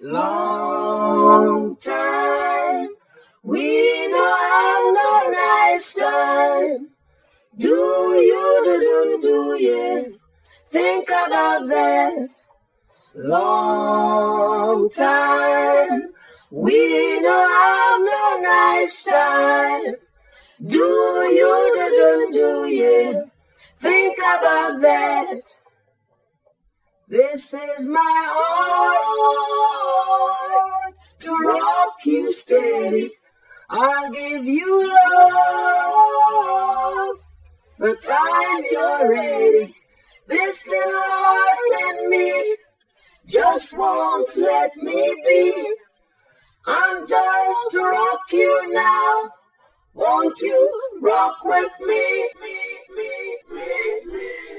long time. We don't have no nice time. Do you do do do you think about that? Long time. We don't have no nice time. Do you do do do you think about that? This is my heart to rock you steady. I'll give you love the time you're ready. This little heart in me just won't let me be. I'm just to rock you now. Won't you rock with me? me, me, me,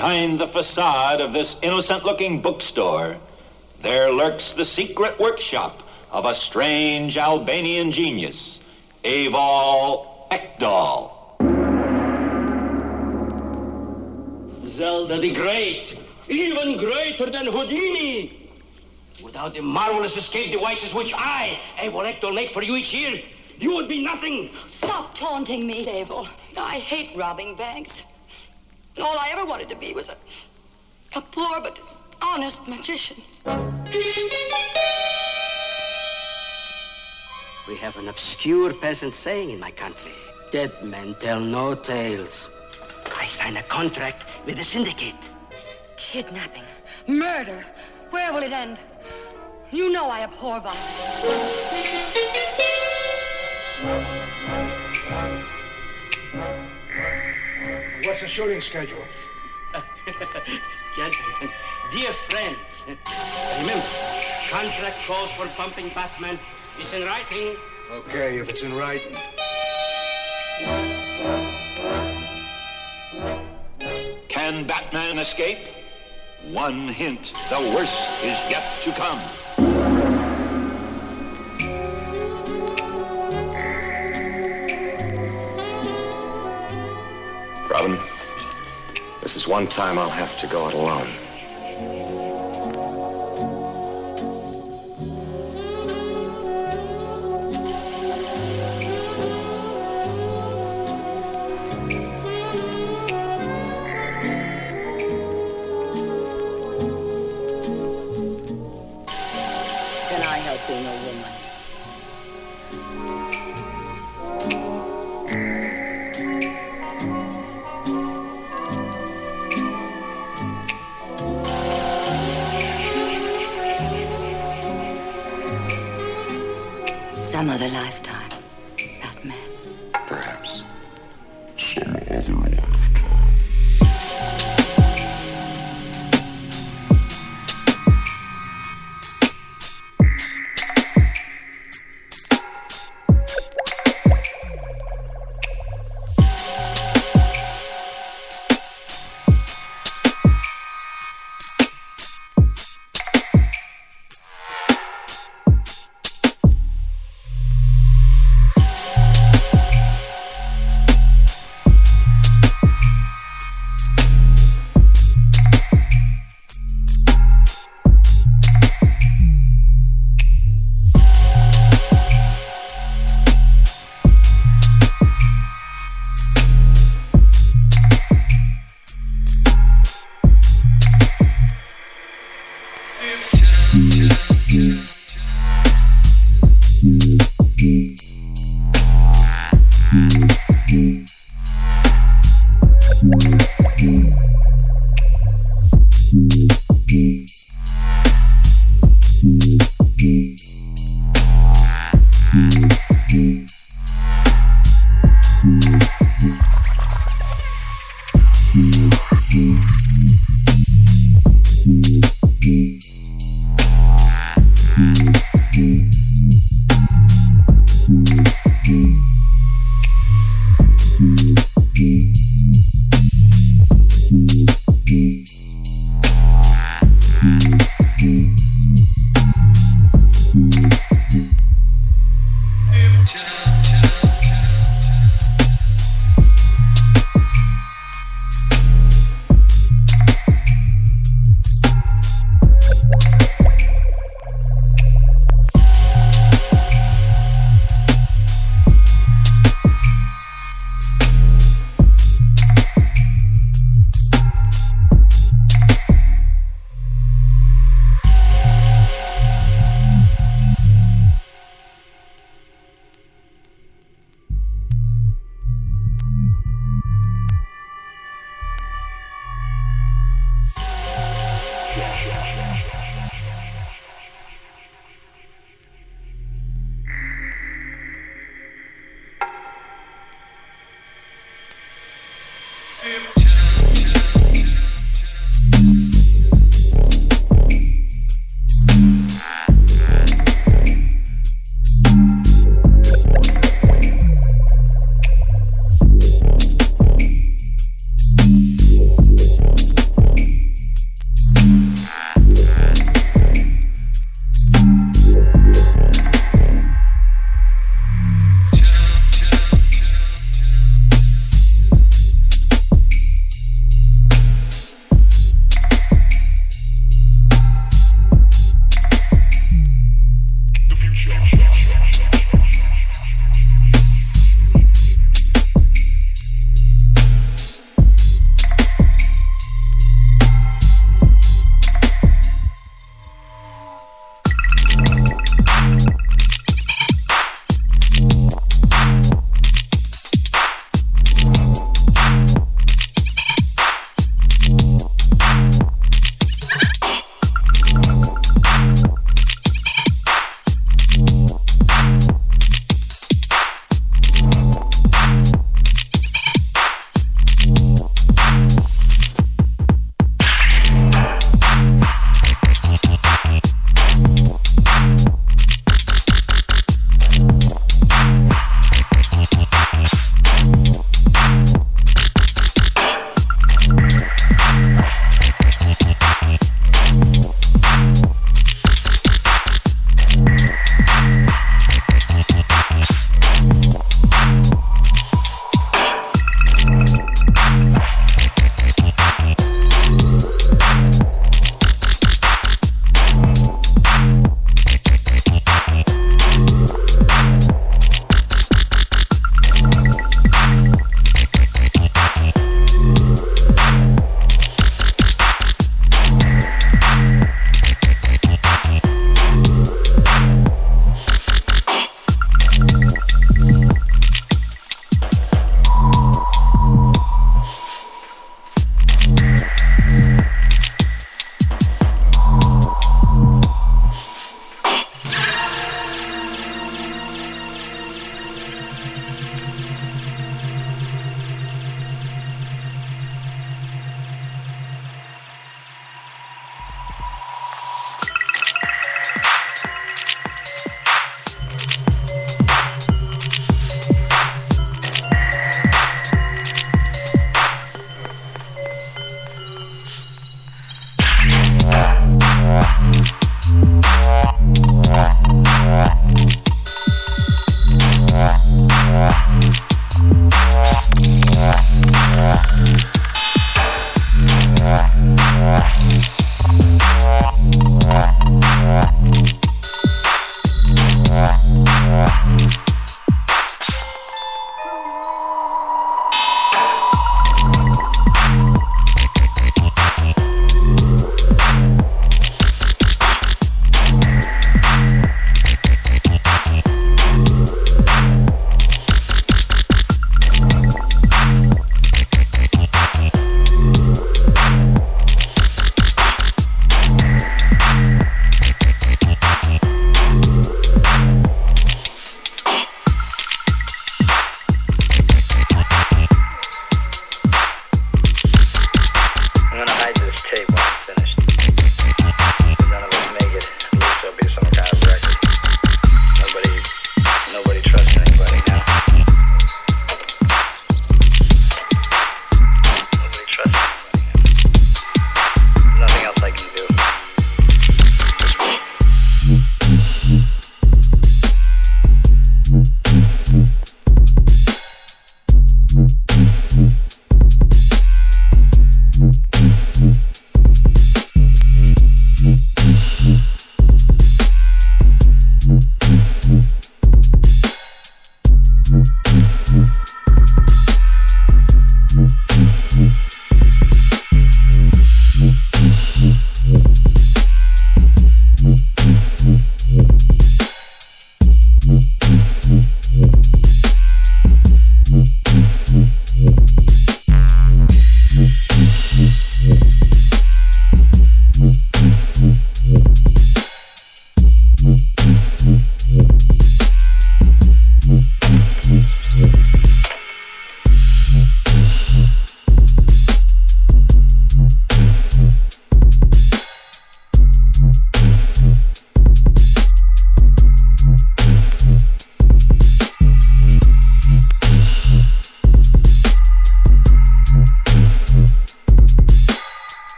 behind the facade of this innocent looking bookstore, there lurks the secret workshop of a strange Albanian genius, Eivol Ekdol. Zelda the Great, even greater than Houdini. Without the marvelous escape devices which I, Eivol Ekdol, make for you each year, you would be nothing. Stop taunting me, Eivol. I hate robbing banks. All I ever wanted to be was a, a poor but honest magician. We have an obscure peasant saying in my country. Dead men tell no tales. I sign a contract with the syndicate. Kidnapping, murder. Where will it end? You know I abhor violence. What's the shooting schedule? Gentlemen, dear friends, remember, contract calls for bumping Batman is in writing. Okay, if it's in writing. Can Batman escape? One hint, the worst is yet to come. Robin, this is one time I'll have to go it alone.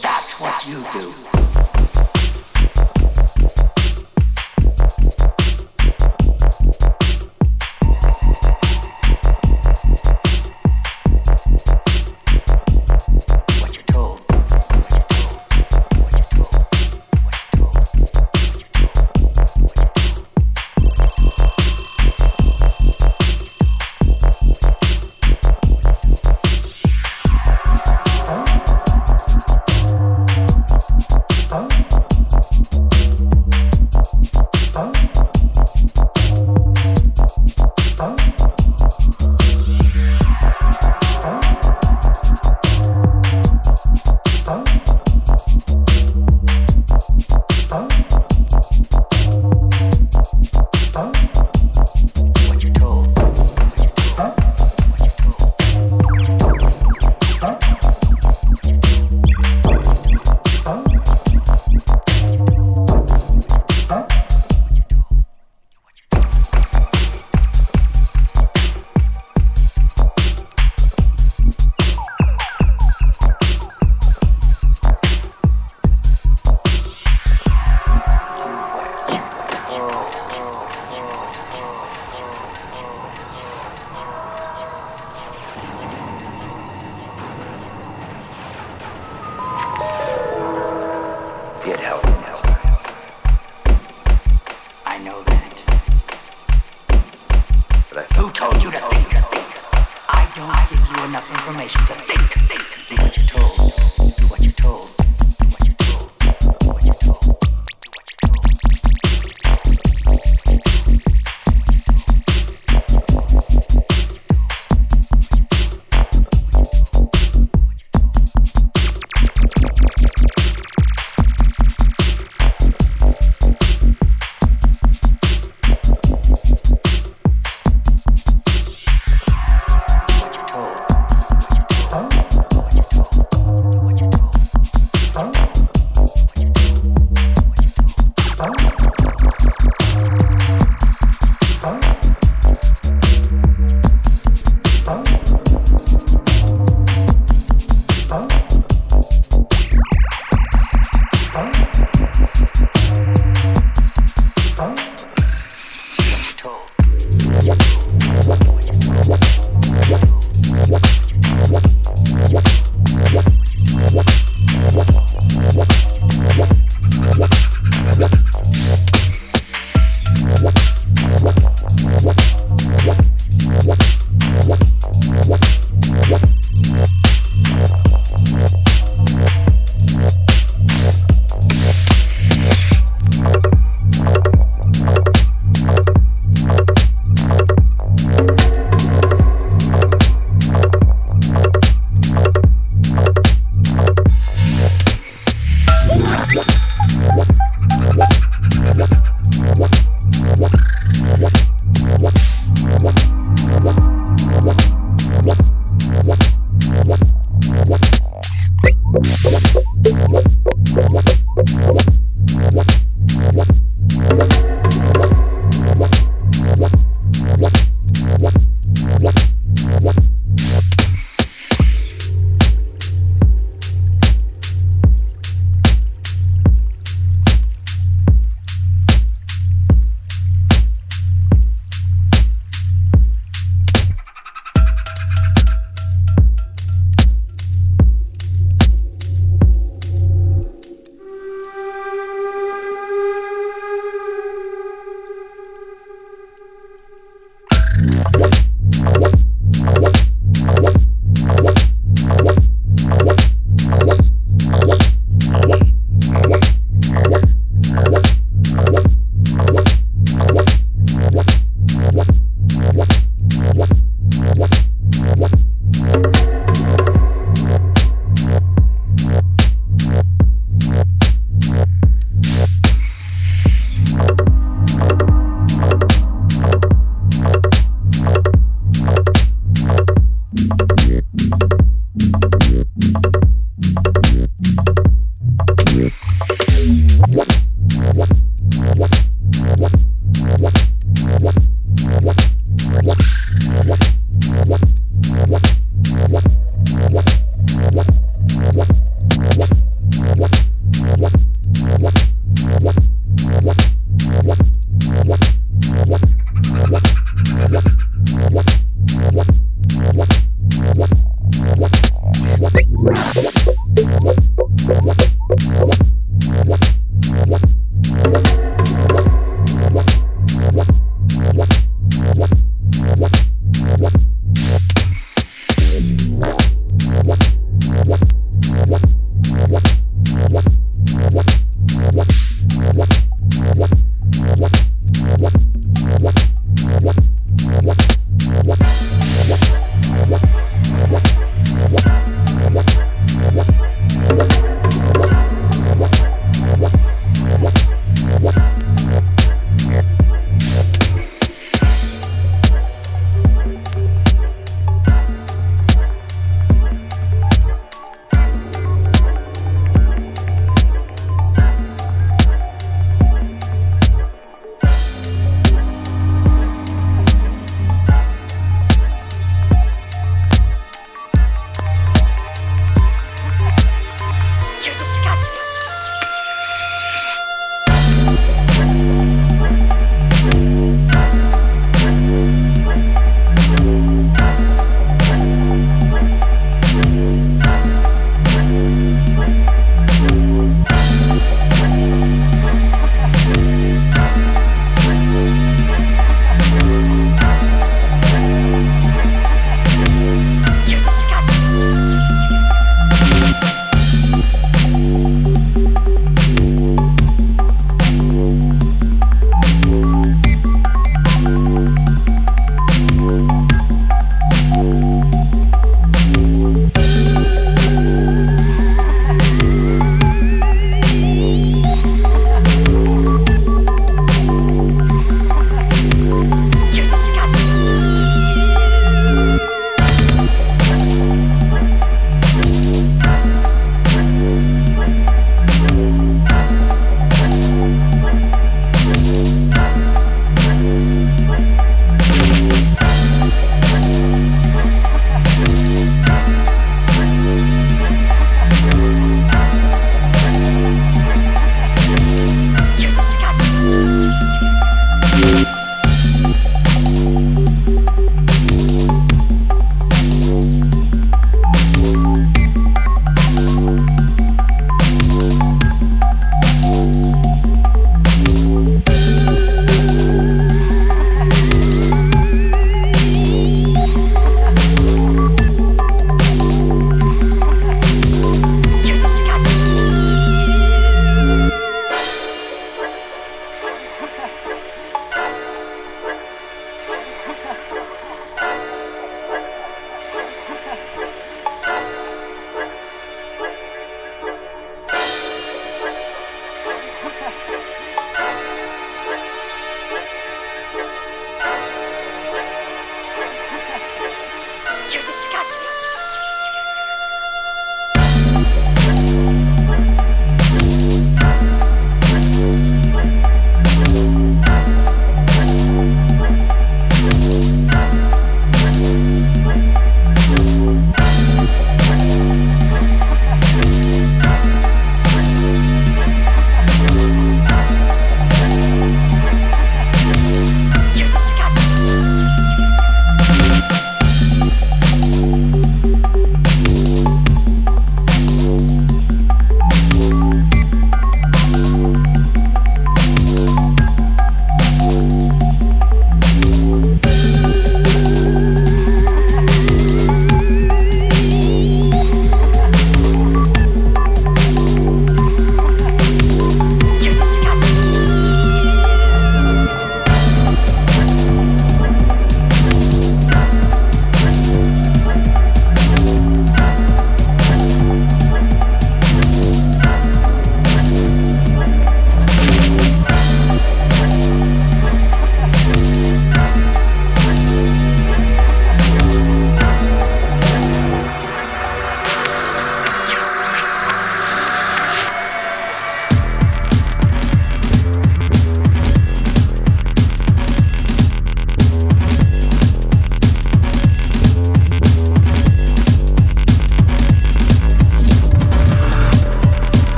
That's what you do.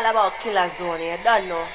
la bocca e la zona, danno.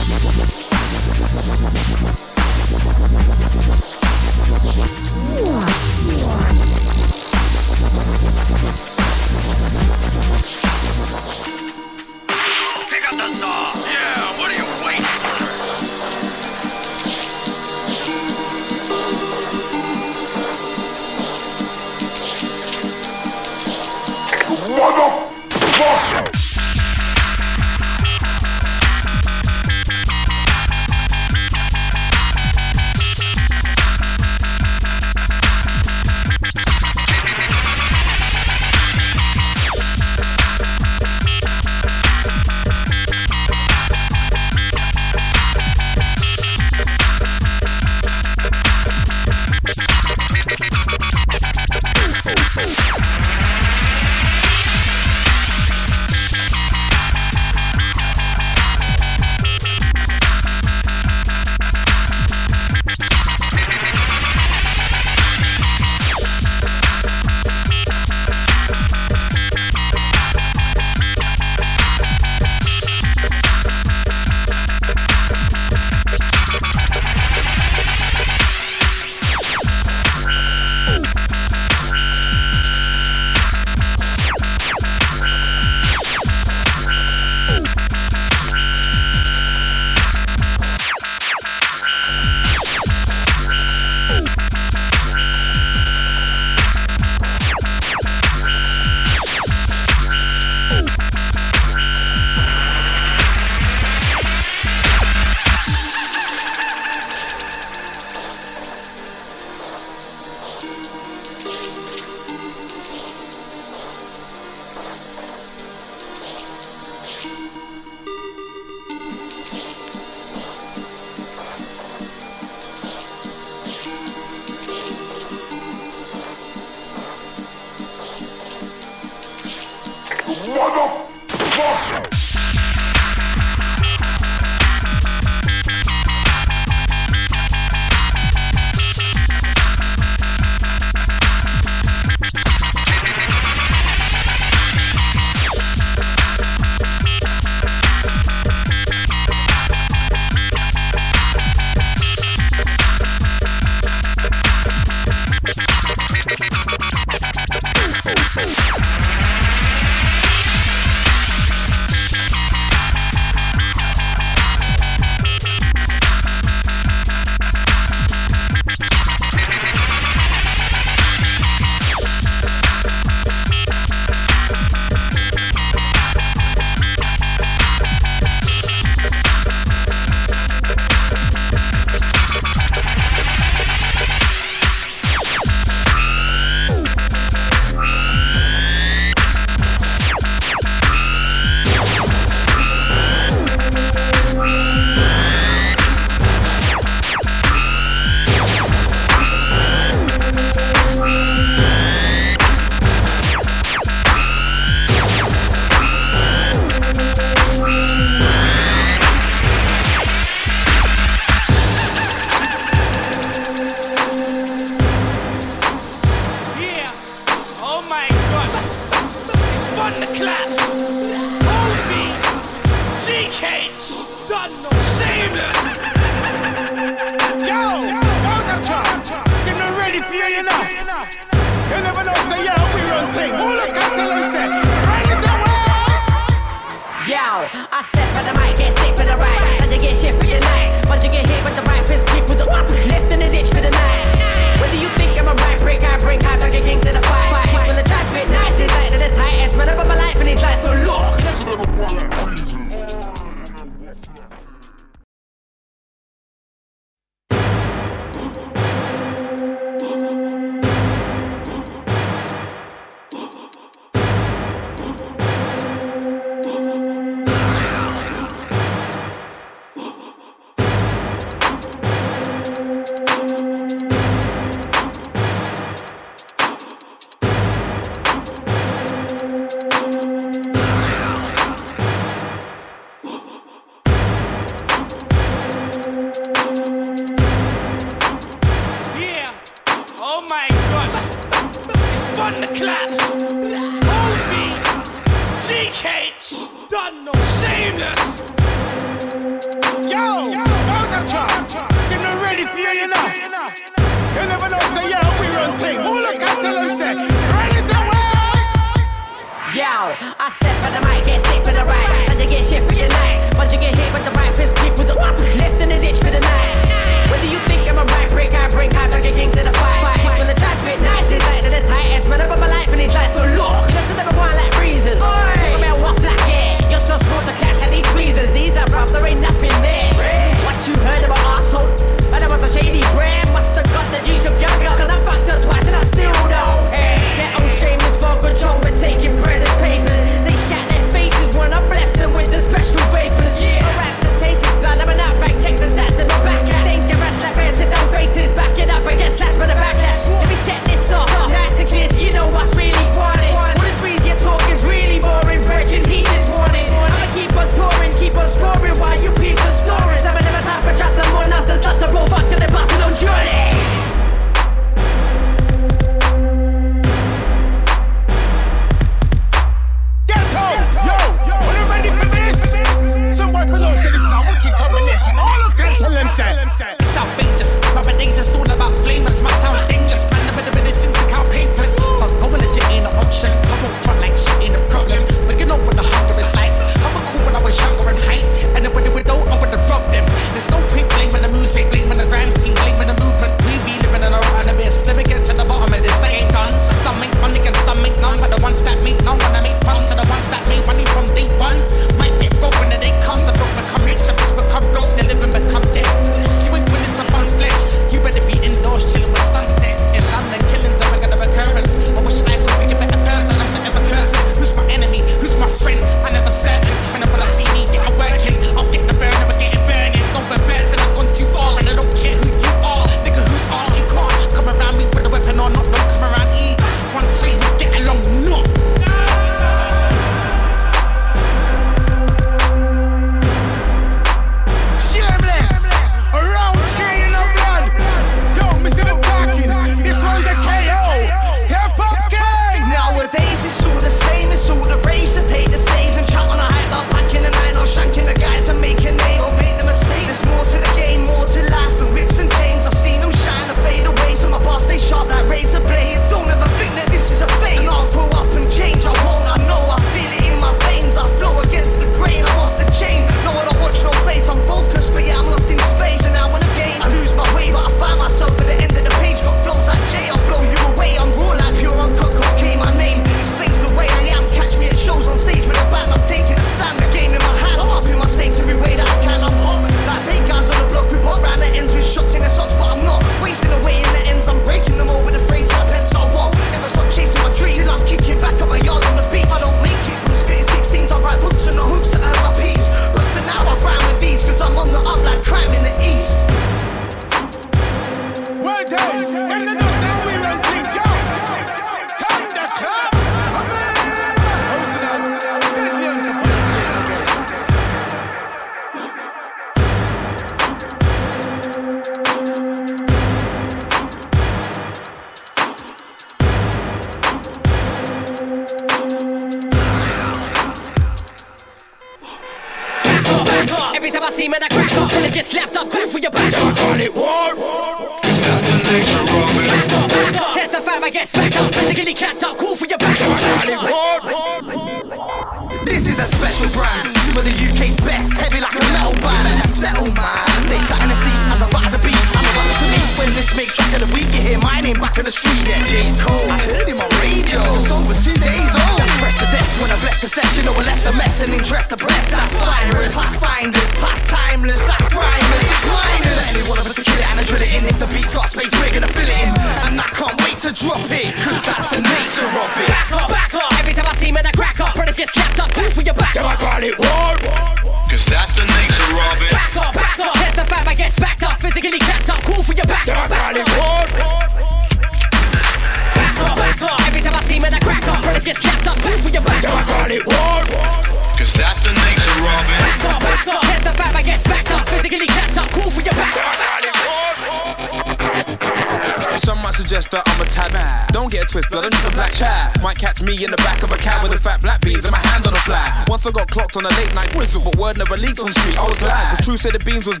Said the beans was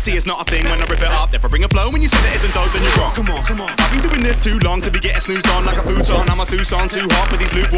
see it's not a thing when I rip it up. Therefore, bring a flow when you say it isn't dope, then you're wrong. Come on, come on. I've been doing this too long to be getting snoozed on like a food song. I'm a Susan, too hot for these loops.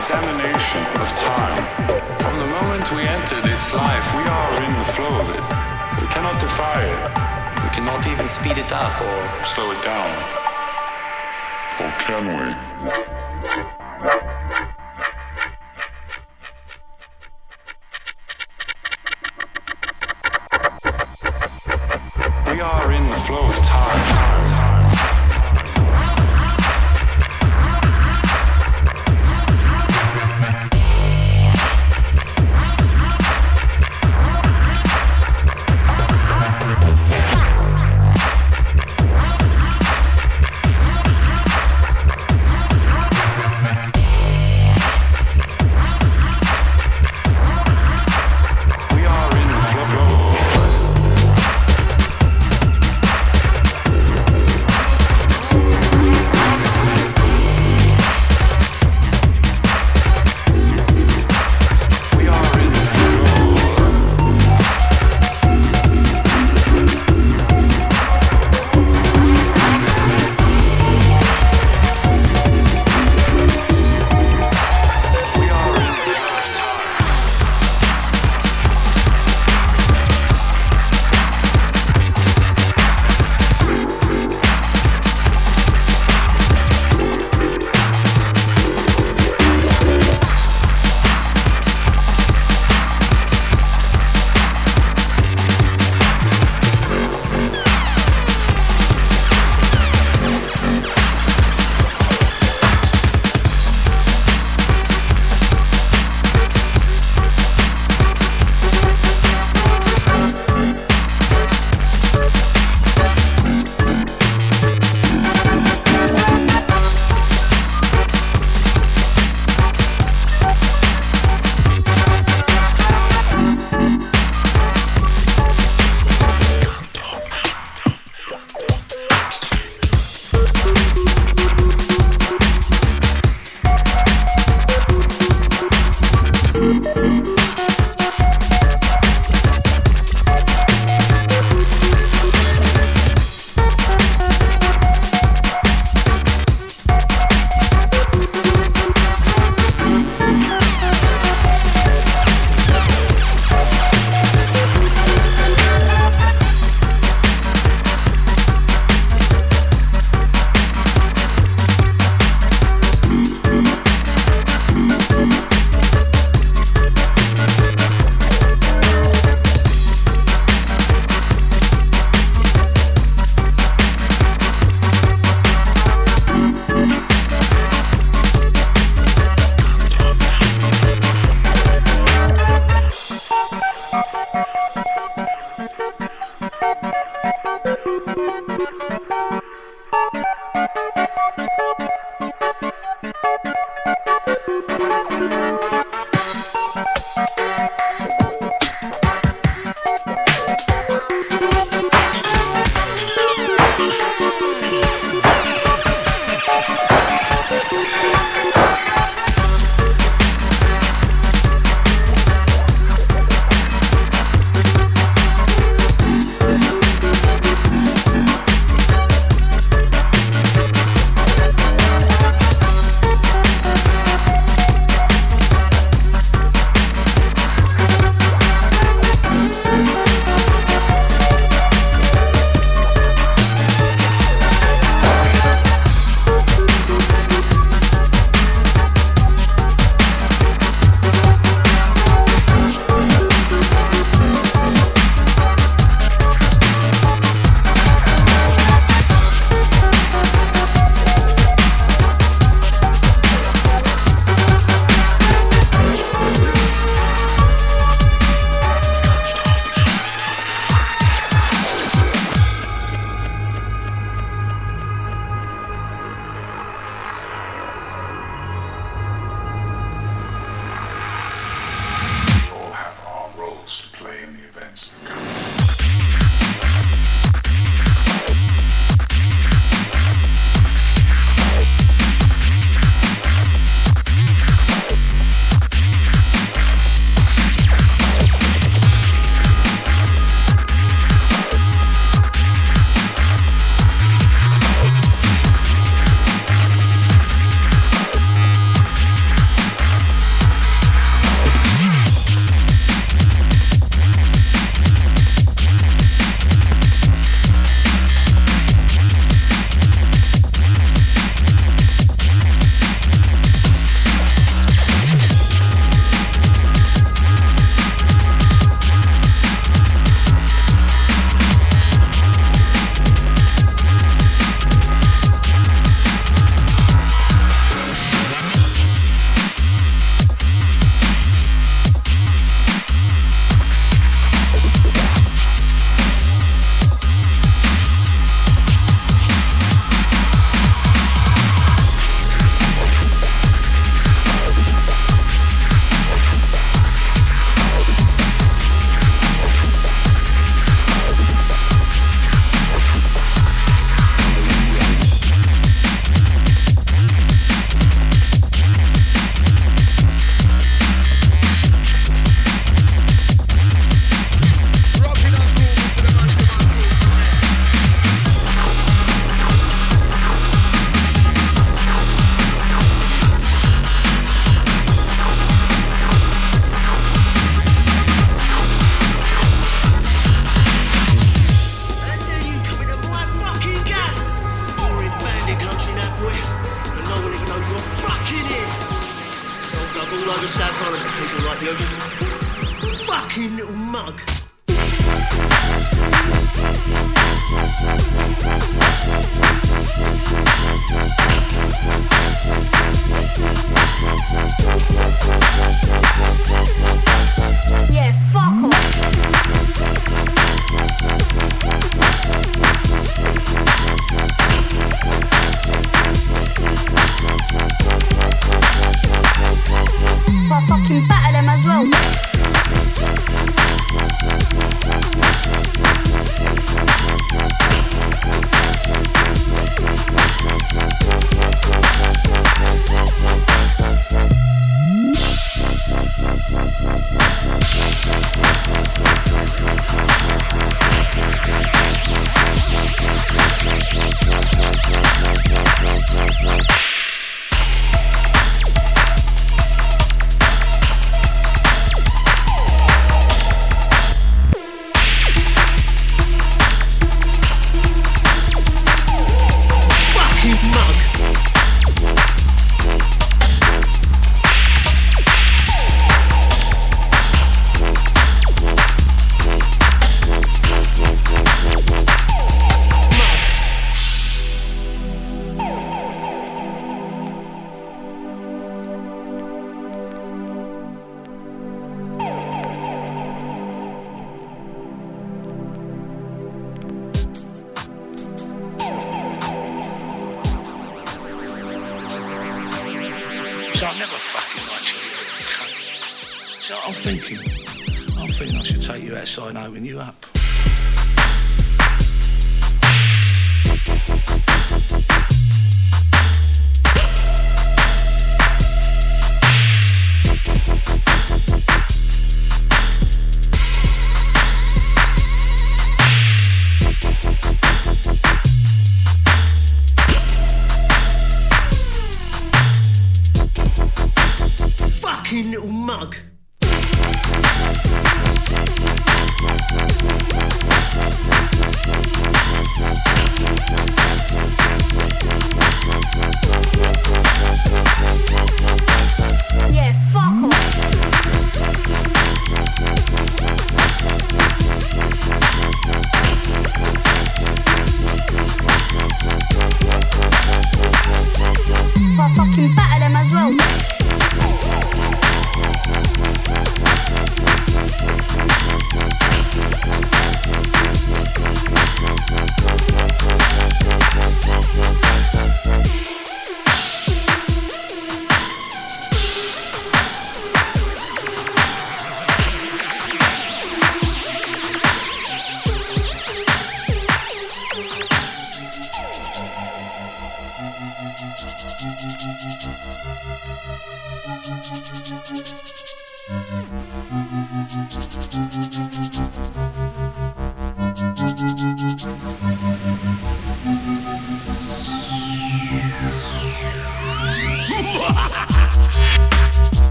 Examination of time. From the moment we enter this life, we are in the flow of it. We cannot defy it. We cannot even speed it up or slow it down. Or can? We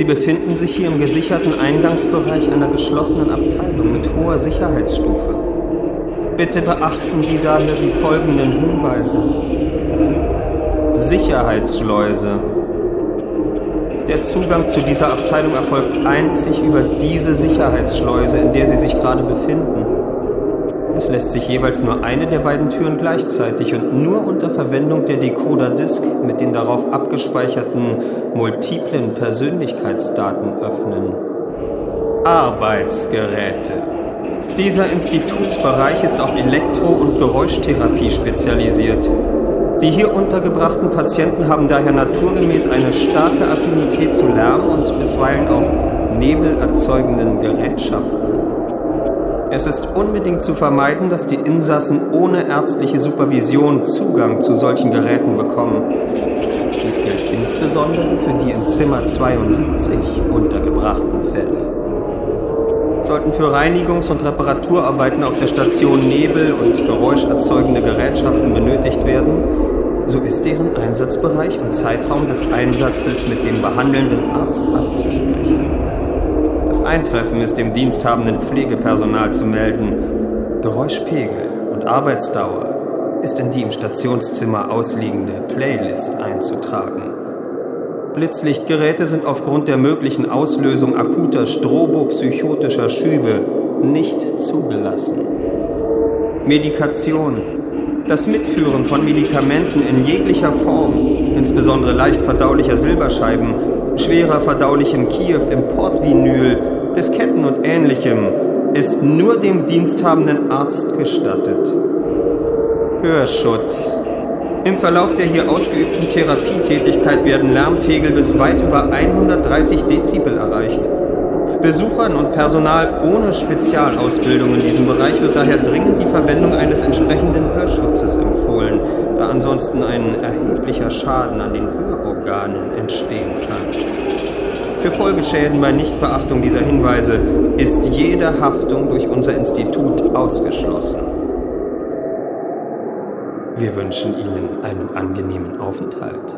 Sie befinden sich hier im gesicherten Eingangsbereich einer geschlossenen Abteilung mit hoher Sicherheitsstufe. Bitte beachten Sie daher die folgenden Hinweise. Sicherheitsschleuse. Der Zugang zu dieser Abteilung erfolgt einzig über diese Sicherheitsschleuse, in der Sie sich gerade befinden. Lässt sich jeweils nur eine der beiden Türen gleichzeitig und nur unter Verwendung der Decoder-Disk mit den darauf abgespeicherten multiplen Persönlichkeitsdaten öffnen. Arbeitsgeräte. Dieser Institutsbereich ist auf Elektro- und Geräuschtherapie spezialisiert. Die hier untergebrachten Patienten haben daher naturgemäß eine starke Affinität zu Lärm und bisweilen auch nebelerzeugenden Gerätschaften. Es ist unbedingt zu vermeiden, dass die Insassen ohne ärztliche Supervision Zugang zu solchen Geräten bekommen. Dies gilt insbesondere für die im Zimmer 72 untergebrachten Fälle. Sollten für Reinigungs- und Reparaturarbeiten auf der Station Nebel und geräuscherzeugende Gerätschaften benötigt werden, so ist deren Einsatzbereich und Zeitraum des Einsatzes mit dem behandelnden Arzt abzusprechen. Das Eintreffen ist dem diensthabenden Pflegepersonal zu melden. Geräuschpegel und Arbeitsdauer ist in die im Stationszimmer ausliegende Playlist einzutragen. Blitzlichtgeräte sind aufgrund der möglichen Auslösung akuter strobopsychotischer Schübe nicht zugelassen. Medikation. Das Mitführen von Medikamenten in jeglicher Form, insbesondere leicht verdaulicher Silberscheiben, schwerer verdaulichem Kiew im Portvinyl, Disketten und ähnlichem, ist nur dem diensthabenden Arzt gestattet. Hörschutz. Im Verlauf der hier ausgeübten Therapietätigkeit werden Lärmpegel bis weit über 130 Dezibel erreicht. Besuchern und Personal ohne Spezialausbildung in diesem Bereich wird daher dringend die Verwendung eines entsprechenden Hörschutzes empfohlen, da ansonsten ein erheblicher Schaden an den Hörorganen entstehen kann. Für Folgeschäden bei Nichtbeachtung dieser Hinweise ist jede Haftung durch unser Institut ausgeschlossen. Wir wünschen Ihnen einen angenehmen Aufenthalt.